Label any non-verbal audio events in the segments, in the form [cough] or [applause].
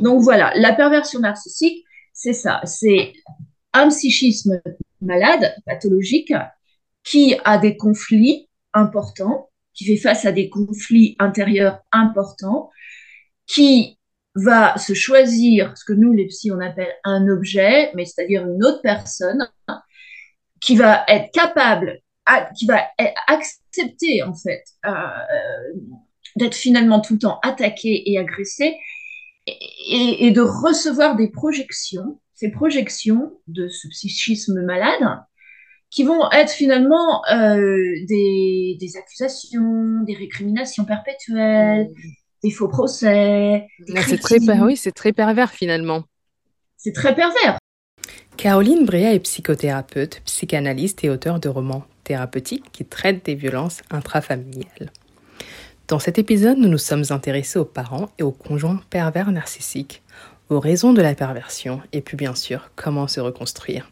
Donc voilà, la perversion narcissique, c'est ça, c'est un psychisme malade, pathologique, qui a des conflits importants, qui fait face à des conflits intérieurs importants, qui va se choisir ce que nous, les psys, on appelle un objet, mais c'est-à-dire une autre personne, qui va être capable, qui va accepter, en fait, euh, d'être finalement tout le temps attaqué et agressé, et, de recevoir des projections, ces projections de ce psychisme malade, qui vont être finalement euh, des, des, accusations, des récriminations perpétuelles, mmh. des faux procès. C'est très, oui, c'est très pervers finalement. C'est très pervers. Caroline Bréa est psychothérapeute, psychanalyste et auteure de romans thérapeutiques qui traitent des violences intrafamiliales. Dans cet épisode, nous nous sommes intéressés aux parents et aux conjoints pervers narcissiques, aux raisons de la perversion et puis bien sûr comment se reconstruire.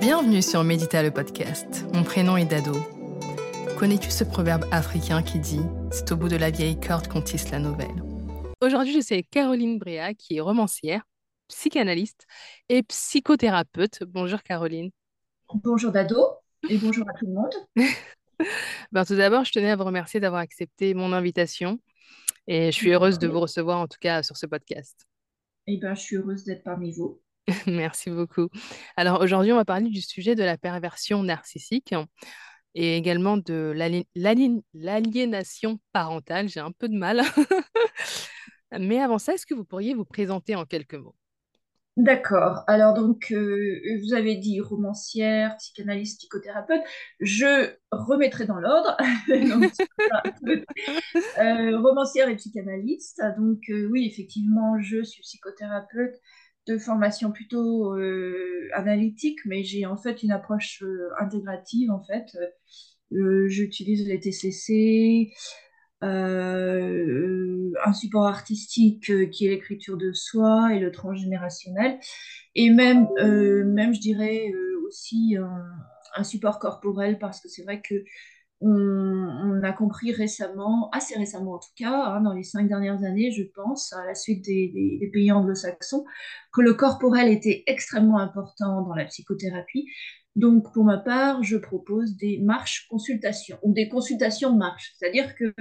Bienvenue sur Médita le podcast. Mon prénom est Dado. Connais-tu ce proverbe africain qui dit C'est au bout de la vieille corde qu'on tisse la nouvelle Aujourd'hui, je suis Caroline Bréa, qui est romancière, psychanalyste et psychothérapeute. Bonjour Caroline. Bonjour Dado et bonjour à tout le monde. [laughs] [laughs] ben, tout d'abord, je tenais à vous remercier d'avoir accepté mon invitation et je suis heureuse de vous recevoir en tout cas sur ce podcast. Eh ben, je suis heureuse d'être parmi vous. [laughs] Merci beaucoup. Alors aujourd'hui, on va parler du sujet de la perversion narcissique et également de l'aliénation parentale. J'ai un peu de mal. [laughs] Mais avant ça, est-ce que vous pourriez vous présenter en quelques mots? D'accord. Alors donc, euh, vous avez dit romancière, psychanalyste, psychothérapeute. Je remettrai dans l'ordre. [laughs] [laughs] euh, romancière et psychanalyste. Donc euh, oui, effectivement, je suis psychothérapeute de formation plutôt analytique, mais j'ai en fait une approche intégrative en fait. J'utilise les TCC, euh, un support artistique euh, qui est l'écriture de soi et le transgénérationnel, et même, euh, même je dirais aussi un, support corporel parce que c'est vrai que on, a compris récemment, assez récemment en tout cas, hein, dans les cinq dernières années, je pense, à la suite des, des pays anglo-saxons, que le corporel était extrêmement important dans la psychothérapie. Donc, pour ma part, je propose des marches consultations ou des consultations marches, c'est-à-dire que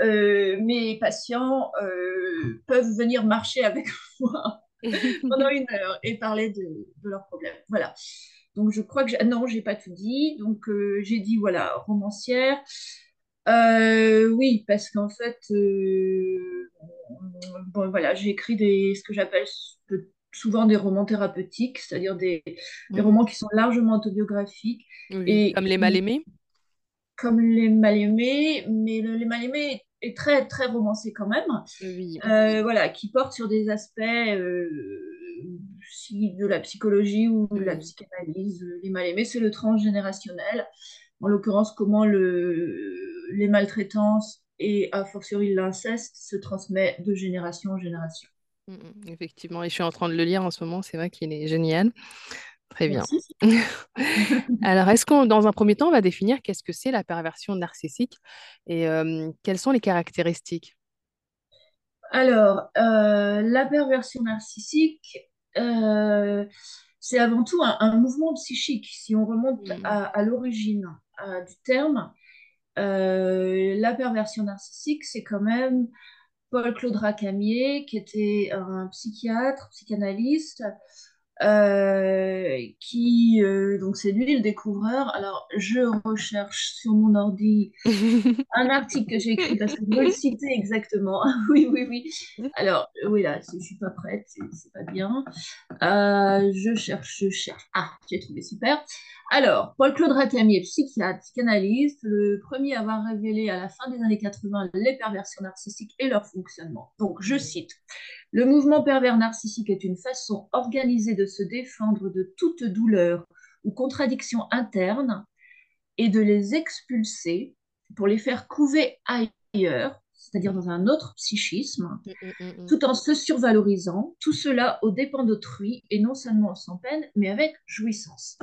euh, mes patients euh, peuvent venir marcher avec [laughs] moi [laughs] pendant une heure et parler de, leurs problèmes. Voilà. Donc, je crois que non, j'ai pas tout dit. Donc, euh, j'ai dit voilà, romancière. oui, parce qu'en fait, bon, voilà, j'ai écrit des, ce que j'appelle souvent des romans thérapeutiques, c'est-à-dire des, mhm. romans qui sont largement autobiographiques. et, comme Les Mal-Aimés Comme Les Mal-Aimés, mais Les Mal-Aimés est très, très romancé quand même. Euh, voilà, qui porte sur des aspects euh, de la psychologie ou de la psychanalyse. Les Mal-Aimés, c'est le transgénérationnel. En l'occurrence, comment le, les maltraitances et a fortiori l'inceste se transmet de génération en génération. Mm, mm, effectivement, et je suis en train de le lire en ce moment, c'est vrai qu'il est génial. Très bien. [laughs] Alors, est-ce qu'on, dans un premier temps, on va définir qu'est-ce que c'est la perversion narcissique et euh, quelles sont les caractéristiques? Alors, euh, la perversion narcissique, euh, c'est avant tout un, mouvement psychique. Si on remonte mmh. à, l'origine du terme, la perversion narcissique, c'est quand même Paul-Claude Racamier, qui était un psychiatre, psychanalyste, euh, qui euh, donc c'est lui le découvreur. Alors je recherche sur mon ordi [laughs] un article que j'ai écrit parce que je veux le citer exactement. [laughs] oui, oui, oui. Alors oui là, je suis pas prête, c'est pas bien. Euh, je cherche, je cherche. Ah, j'ai trouvé super. Alors, Paul-Claude Racamier, psychiatre, psychanalyste, le premier à avoir révélé à la fin des années 80 les perversions narcissiques et leur fonctionnement. Donc, je cite, Le mouvement pervers narcissique est une façon organisée de se défendre de toute douleur ou contradiction interne et de les expulser pour les faire couver ailleurs, c'est-à-dire dans un autre psychisme, mm, mm, mm, tout en se survalorisant, tout cela aux dépens d'autrui et non seulement sans peine, mais avec jouissance.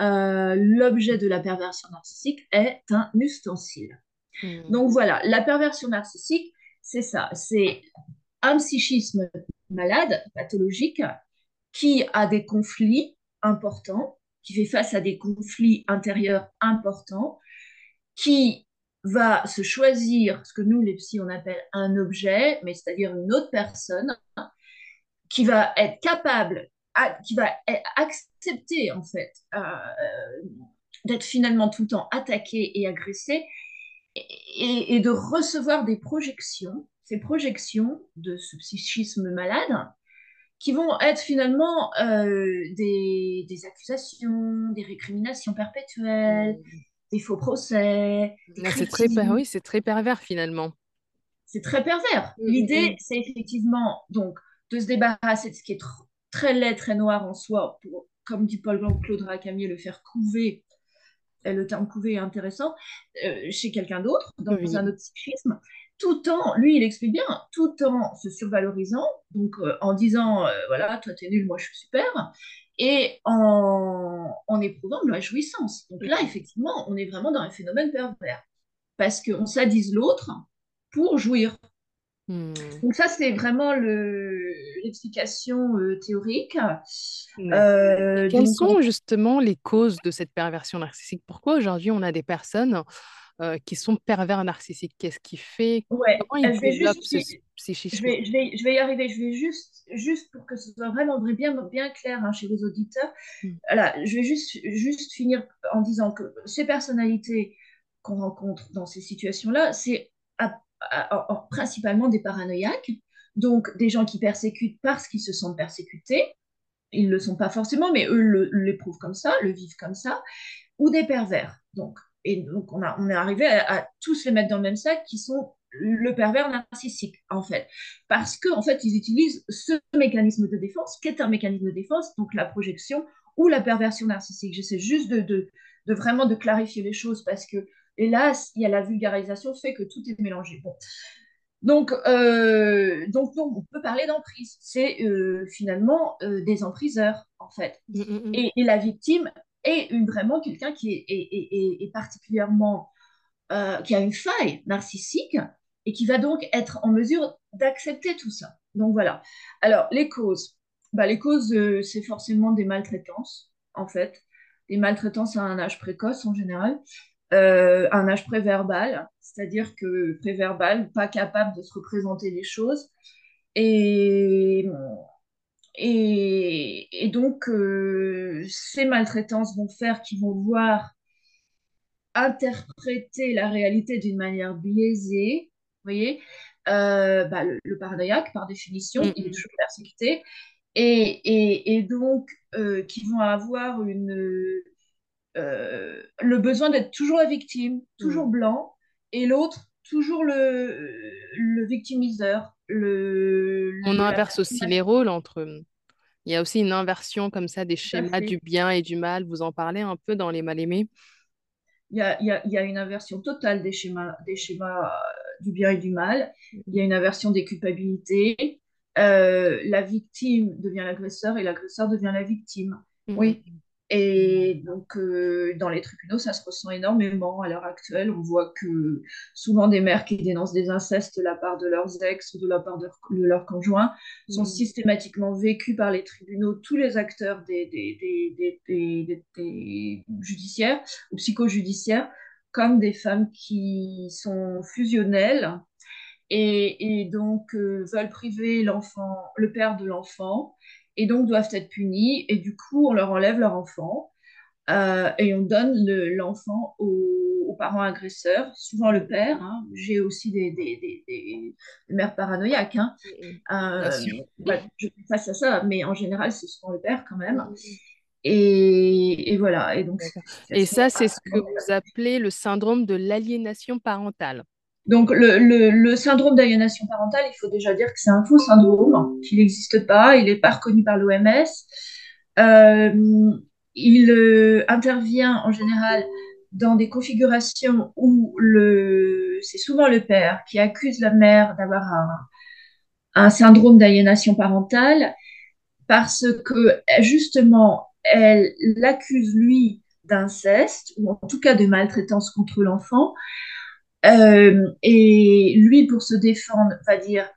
Euh, l'objet de la perversion narcissique est un ustensile. Donc voilà, la perversion narcissique, c'est ça, c'est un psychisme malade, pathologique, qui a des conflits importants, qui fait face à des conflits intérieurs importants, qui va se choisir ce que nous, les psys, on appelle un objet, mais c'est-à-dire une autre personne, qui va être capable, qui va accepter, en fait, euh, d'être finalement tout le temps attaqué et agressé, et, de recevoir des projections, ces projections de ce psychisme malade, qui vont être finalement euh, des, accusations, des récriminations perpétuelles, mmh. des faux procès. C'est très, oui, c'est très pervers finalement. C'est très pervers. Mmh, L'idée, mmh. c'est effectivement donc de se débarrasser de ce qui est très laid, très noir en soi, pour, comme dit Paul Claude Racamier, le faire couver le terme couvé est intéressant, euh, chez quelqu'un d'autre, dans un autre psychisme, tout en, lui il explique bien, tout en se survalorisant, donc euh, en disant, euh, voilà, toi t'es nul, moi je suis super, et en, en éprouvant de la jouissance. Donc là, effectivement, on est vraiment dans un phénomène pervers, parce qu'on s'adise l'autre pour jouir. Hmm. Donc ça, c'est vraiment l'explication euh, théorique. Quelles sont justement les causes de cette perversion narcissique? Pourquoi aujourd'hui on a des personnes euh, qui sont pervers narcissiques Qu'est-ce qui fait? Ouais. Comment ils développent ce psychisme je vais, je, vais, je vais, y arriver. Je vais juste, juste pour que ce soit vraiment bien, bien clair hein, chez les auditeurs. Hmm. Voilà, je vais juste, juste finir en disant que ces personnalités qu'on rencontre dans ces situations-là, c'est principalement des paranoïaques, donc des gens qui persécutent parce qu'ils se sentent persécutés. Ils ne le sont pas forcément, mais eux l'éprouvent comme ça, le vivent comme ça, ou des pervers. Donc, et donc on, a, on est arrivé à, tous les mettre dans le même sac, qui sont le pervers narcissique, en fait. Parce qu'en en fait, ils utilisent ce mécanisme de défense, qui est un mécanisme de défense, donc la projection ou la perversion narcissique. J'essaie juste de, de, de, vraiment de clarifier les choses parce que Hélas, il y a la vulgarisation fait que tout est mélangé. Donc, euh, donc, on peut parler d'emprise. C'est euh, finalement euh, des empriseurs, en fait. Mm, mm, mm. Et, la victime est une, vraiment quelqu'un qui est, particulièrement. qui a une faille narcissique et qui va donc être en mesure d'accepter tout ça. Donc voilà. Alors, les causes. Bah, les causes, c'est forcément des maltraitances, en fait. Des maltraitances à un âge précoce en général. Euh, un âge préverbal, c'est-à-dire que préverbal, pas capable de se représenter les choses. Et, et, donc, euh, ces maltraitances vont faire qu'ils vont voir interpréter la réalité d'une manière biaisée. Vous voyez, euh, bah, le, paranoïaque, par définition, il est mm-hmm. toujours persécuté. Et, et, et donc, qui vont avoir une euh, le besoin d'être toujours la victime, toujours mm. blanc, et l'autre, toujours le, le victimiseur. Le, On inverse aussi les rôles entre. Il y a aussi une inversion comme ça des schémas du bien et du mal. Vous en parlez un peu dans Les Mal-Aimés il y, a, il, y a, il y a, une inversion totale des schémas, des schémas du bien et du mal. Il y a une inversion des culpabilités. Euh, la victime devient l'agresseur et l'agresseur devient la victime. Mm. Oui, et donc, euh, dans les tribunaux, ça se ressent énormément à l'heure actuelle. On voit que souvent des mères qui dénoncent des incestes de la part de leurs ex ou de la part de, leurs conjoints sont mmh. systématiquement vécues par les tribunaux, tous les acteurs des, des, des, judiciaires ou psychojudiciaires, comme des femmes qui sont fusionnelles et, et donc euh, veulent priver l'enfant, le père de l'enfant et donc doivent être punis. Et du coup, on leur enlève leur enfant euh, et on donne l'enfant aux, parents agresseurs, souvent le père. Hein. J'ai aussi des, des, des, mères paranoïaques. Hein. Euh, bah, je fais face à ça, mais en général, c'est souvent le père quand même. Et, et, voilà. Et, donc, et ça, c'est ce que vous appelez le syndrome de l'aliénation parentale. Donc, le, syndrome d'aliénation parentale, il faut déjà dire que c'est un faux syndrome, qu'il n'existe pas, il n'est pas reconnu par l'OMS. Euh, il euh, intervient en général dans des configurations où c'est souvent le père qui accuse la mère d'avoir un, un syndrome d'aliénation parentale parce que justement, elle l'accuse lui d'inceste ou en tout cas de maltraitance contre l'enfant euh, et lui, pour se défendre, va dire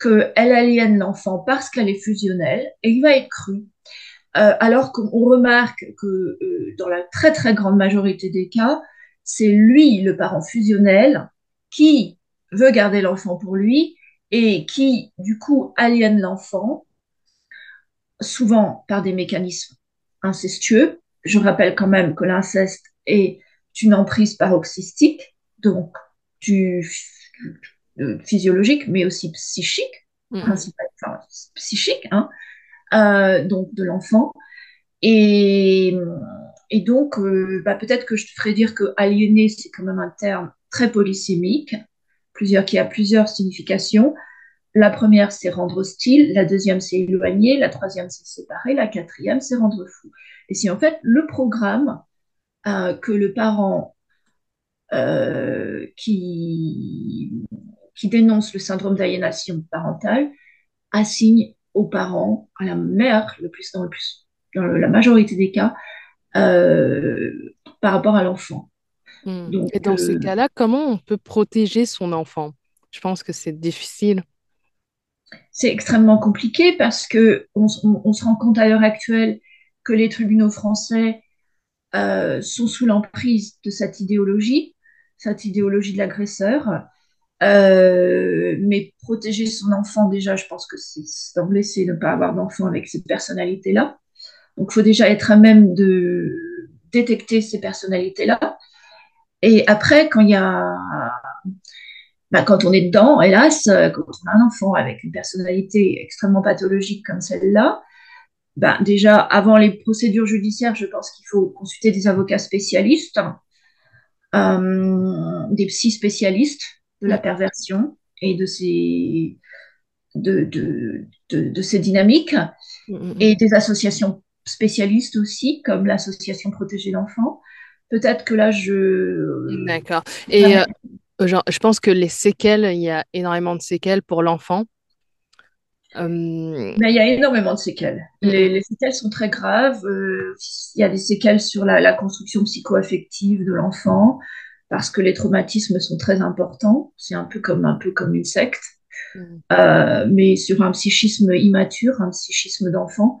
qu'elle aliène l'enfant parce qu'elle est fusionnelle et il va être cru. Euh, alors qu'on remarque que euh, dans la très très grande majorité des cas, c'est lui, le parent fusionnel, qui veut garder l'enfant pour lui et qui, du coup, aliène l'enfant, souvent par des mécanismes incestueux. Je rappelle quand même que l'inceste est une emprise paroxystique, donc du, physiologique, mais aussi psychique, mmh. principalement psychique, hein, euh, donc de l'enfant. Et, et donc, euh, bah, peut-être que je te ferais dire que aliéner, c'est quand même un terme très polysémique, plusieurs, qui a plusieurs significations. La première, c'est rendre hostile. La deuxième, c'est éloigner. La troisième, c'est séparer. La quatrième, c'est rendre fou. Et si en fait le programme euh, que le parent euh, qui, qui dénonce le syndrome d'aliénation parentale assigne aux parents, à la mère, le plus dans, le plus, dans la majorité des cas, euh, par rapport à l'enfant. Hmm. Et dans ce cas-là, comment on peut protéger son enfant? Je pense que c'est difficile. C'est extrêmement compliqué parce que on, se rend compte à l'heure actuelle que les tribunaux français euh, sont sous l'emprise de cette idéologie, cette idéologie de l'agresseur. Euh, mais protéger son enfant, déjà, je pense que c'est d'emblée, c'est ne pas avoir d'enfant avec cette personnalité-là. Donc, il faut déjà être à même de détecter ces personnalités-là. Et après, quand il y a, bah, quand on est dedans, hélas, quand on a un enfant avec une personnalité extrêmement pathologique comme celle-là, bah, déjà, avant les procédures judiciaires, je pense qu'il faut consulter des avocats spécialistes, des psy spécialistes de la perversion et de ces, de, de, de, ces dynamiques, mm, mm, mm. et des associations spécialistes aussi, comme l'association Protéger l'enfant. Peut-être que là, je... D'accord. Et euh, genre, je pense que les séquelles, il y a énormément de séquelles pour l'enfant. Euh, Mais il y a énormément de séquelles. Les, séquelles sont très graves. Euh, il y a des séquelles sur la, la construction psycho-affective de l'enfant parce que les traumatismes sont très importants. C'est un peu comme un peu comme une secte, euh, mais sur un psychisme immature, un psychisme d'enfant.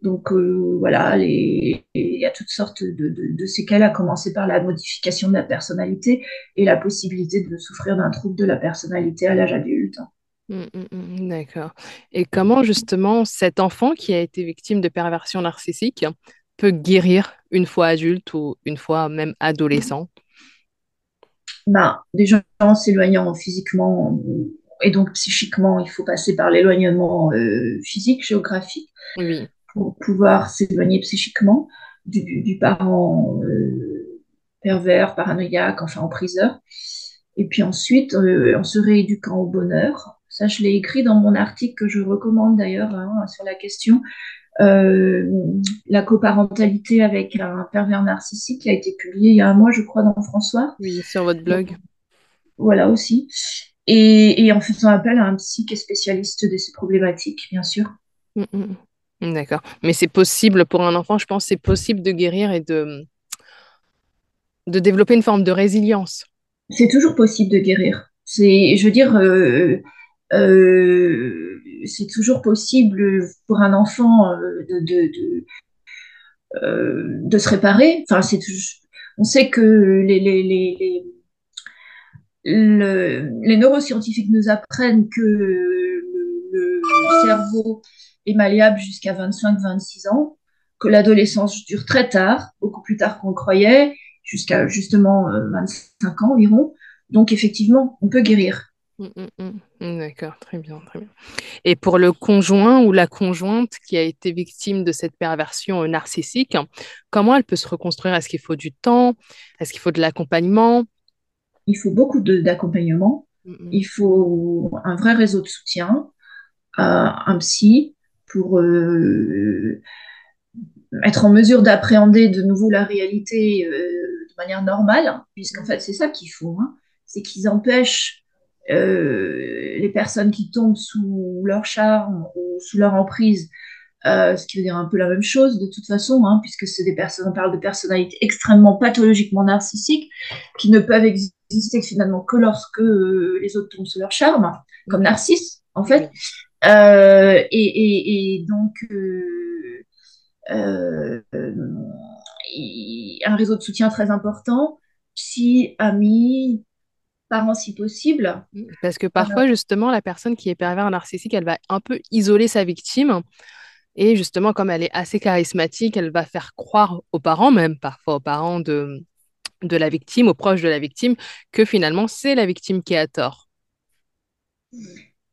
Donc voilà, il y a toutes sortes de, de, séquelles, à commencer par la modification de la personnalité et la possibilité de souffrir d'un trouble de la personnalité à l'âge adulte. Mmh, mmh, mmh, d'accord. Et comment justement cet enfant qui a été victime de perversion narcissique peut guérir une fois adulte ou une fois même adolescent? Ben, déjà en s'éloignant physiquement et donc psychiquement, il faut passer par l'éloignement euh, physique, géographique, pour pouvoir s'éloigner psychiquement du, parent euh, pervers, paranoïaque, enfin empriseur. Et puis ensuite, euh, en se rééduquant au bonheur. Ça, je l'ai écrit dans mon article que je recommande d'ailleurs hein, sur la question. la coparentalité avec un pervers narcissique qui a été publié il y a un mois, je crois, dans François. Oui, sur votre blog. Voilà aussi et, en faisant appel à un psy qui est spécialiste de ces problématiques, bien sûr. Mm, mm, mm. D'accord. Mais c'est possible pour un enfant, je pense, c'est possible de guérir et de, de développer une forme de résilience. C'est toujours possible de guérir. C'est, je veux dire, euh, euh, c'est toujours possible pour un enfant euh, de, de, se réparer. Enfin, c'est, on sait que les, neuroscientifiques nous apprennent que le, cerveau est malléable jusqu'à 25-26 ans, que l'adolescence dure très tard, beaucoup plus tard qu'on croyait, jusqu'à justement 25 euh, ans environ. Donc effectivement, on peut guérir. Mmh, mmh, mmh. D'accord, très bien, très bien. Et pour le conjoint ou la conjointe qui a été victime de cette perversion narcissique, comment elle peut se reconstruire? Est-ce qu'il faut du temps? Est-ce qu'il faut de l'accompagnement? Il faut beaucoup d'accompagnement, il faut un vrai réseau de soutien, euh, un psy pour euh, être en mesure d'appréhender de nouveau la réalité euh, de manière normale, puisqu'en fait c'est ça qu'il faut, hein. c'est qu'ils empêchent les personnes qui tombent sous leur charme ou sous leur emprise euh, ce qui veut dire un peu la même chose de toute façon, hein, puisque c'est des personnes, on parle de personnalités extrêmement pathologiquement narcissiques qui ne peuvent exister finalement que lorsque euh, les autres tombent sous leur charme, comme Narcisse, en fait. Euh, et, donc, euh, euh, un réseau de soutien très important, psy, amis, parents si possible. Parce que parfois, justement, la personne qui est pervers narcissique, elle va un peu isoler sa victime. Et justement, comme elle est assez charismatique, elle va faire croire aux parents, même parfois aux parents de, de la victime, aux proches de la victime, que finalement, c'est la victime qui a tort.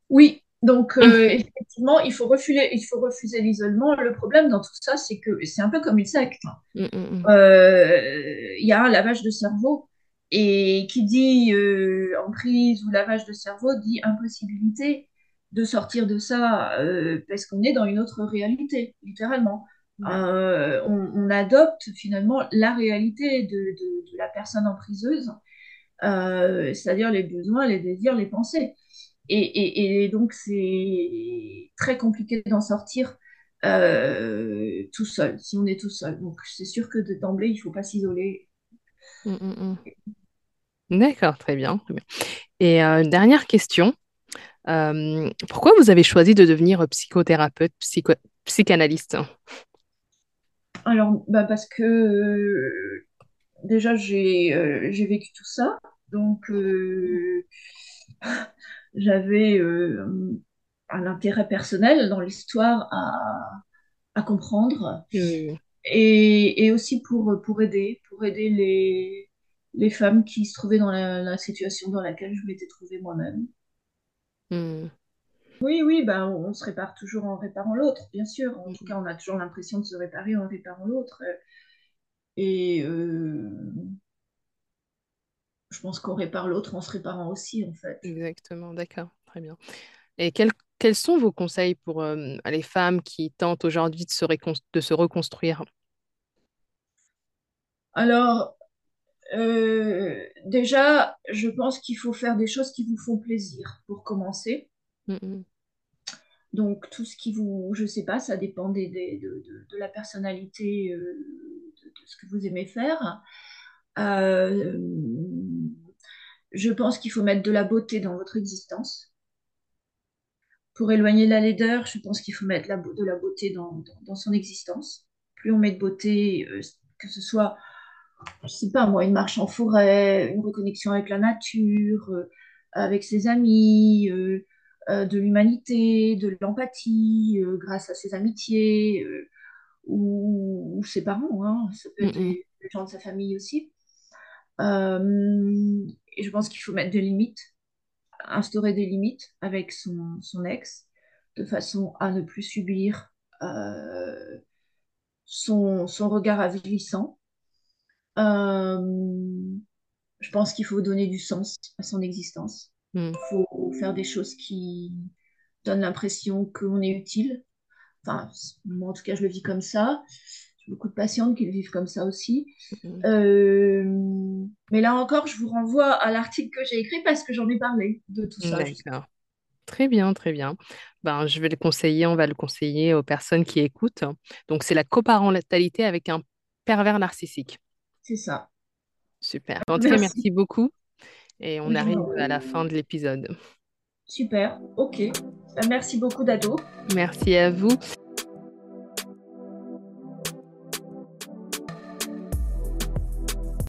Oui, donc euh, [laughs] effectivement, il faut refuser, il faut refuser l'isolement. Le problème dans tout ça, c'est que c'est un peu comme une secte. Mm, mm, mm. Euh, il y a un lavage de cerveau et qui dit euh, emprise ou lavage de cerveau dit impossibilité de sortir de ça parce qu'on est dans une autre réalité, littéralement. On, adopte finalement la réalité de, de la personne empriseuse, c'est-à-dire les besoins, les désirs, les pensées. Et, donc, c'est très compliqué d'en sortir euh, tout seul, si on est tout seul. Donc, c'est sûr que d'emblée, il ne faut pas s'isoler. Mmh, mmh, mmh. D'accord, très bien, Et euh, dernière question. Euh, pourquoi vous avez choisi de devenir psychothérapeute, psychanalyste? Alors, bah parce que déjà, j'ai vécu tout ça. Donc, [laughs] j'avais euh, un intérêt personnel dans l'histoire à, à, comprendre. Et, et, aussi pour, pour aider, pour aider les, les femmes qui se trouvaient dans la, situation dans laquelle je m'étais trouvée moi-même. Hmm. Oui, oui, ben, on se répare toujours en réparant l'autre, bien sûr. En tout cas, on a toujours l'impression de se réparer en réparant l'autre. Et euh, je pense qu'on répare l'autre en se réparant aussi, en fait. Exactement, d'accord, très bien. Et quels, quels sont vos conseils pour euh, les femmes qui tentent aujourd'hui de de se reconstruire? Alors, euh, déjà, je pense qu'il faut faire des choses qui vous font plaisir, pour commencer. Mmh, mmh. Donc, tout ce qui vous, je sais pas, ça dépend des, de, de, la personnalité, euh, de, ce que vous aimez faire. Euh, je pense qu'il faut mettre de la beauté dans votre existence. Pour éloigner la laideur, je pense qu'il faut mettre de la beauté dans, son existence. Plus on met de beauté, que ce soit, je sais pas moi, une marche en forêt, une reconnexion avec la nature, euh, avec ses amis, de l'humanité, de l'empathie, grâce à ses amitiés, ou, ses parents, hein. ça peut être les gens de sa famille aussi. Euh, et je pense qu'il faut mettre des limites, instaurer des limites avec son, son ex, de façon à ne plus subir euh, son, son, regard avilissant. Euh, je pense qu'il faut donner du sens à son existence. Il hmm. faut faire des choses qui donnent l'impression qu'on est utile. Enfin, moi, en tout cas, je le vis comme ça beaucoup de patientes qui le vivent comme ça aussi. Mhm. Euh, mais là encore, je vous renvoie à l'article que j'ai écrit parce que j'en ai parlé de tout ça. Très bien, très bien. Ben, je vais le conseiller, on va le conseiller aux personnes qui écoutent. Donc, c'est la coparentalité avec un pervers narcissique. C'est ça. Super. En tout cas, merci beaucoup. Et on arrive à la fin de l'épisode. Super, ok. Ben, merci beaucoup, Dado. Merci à vous.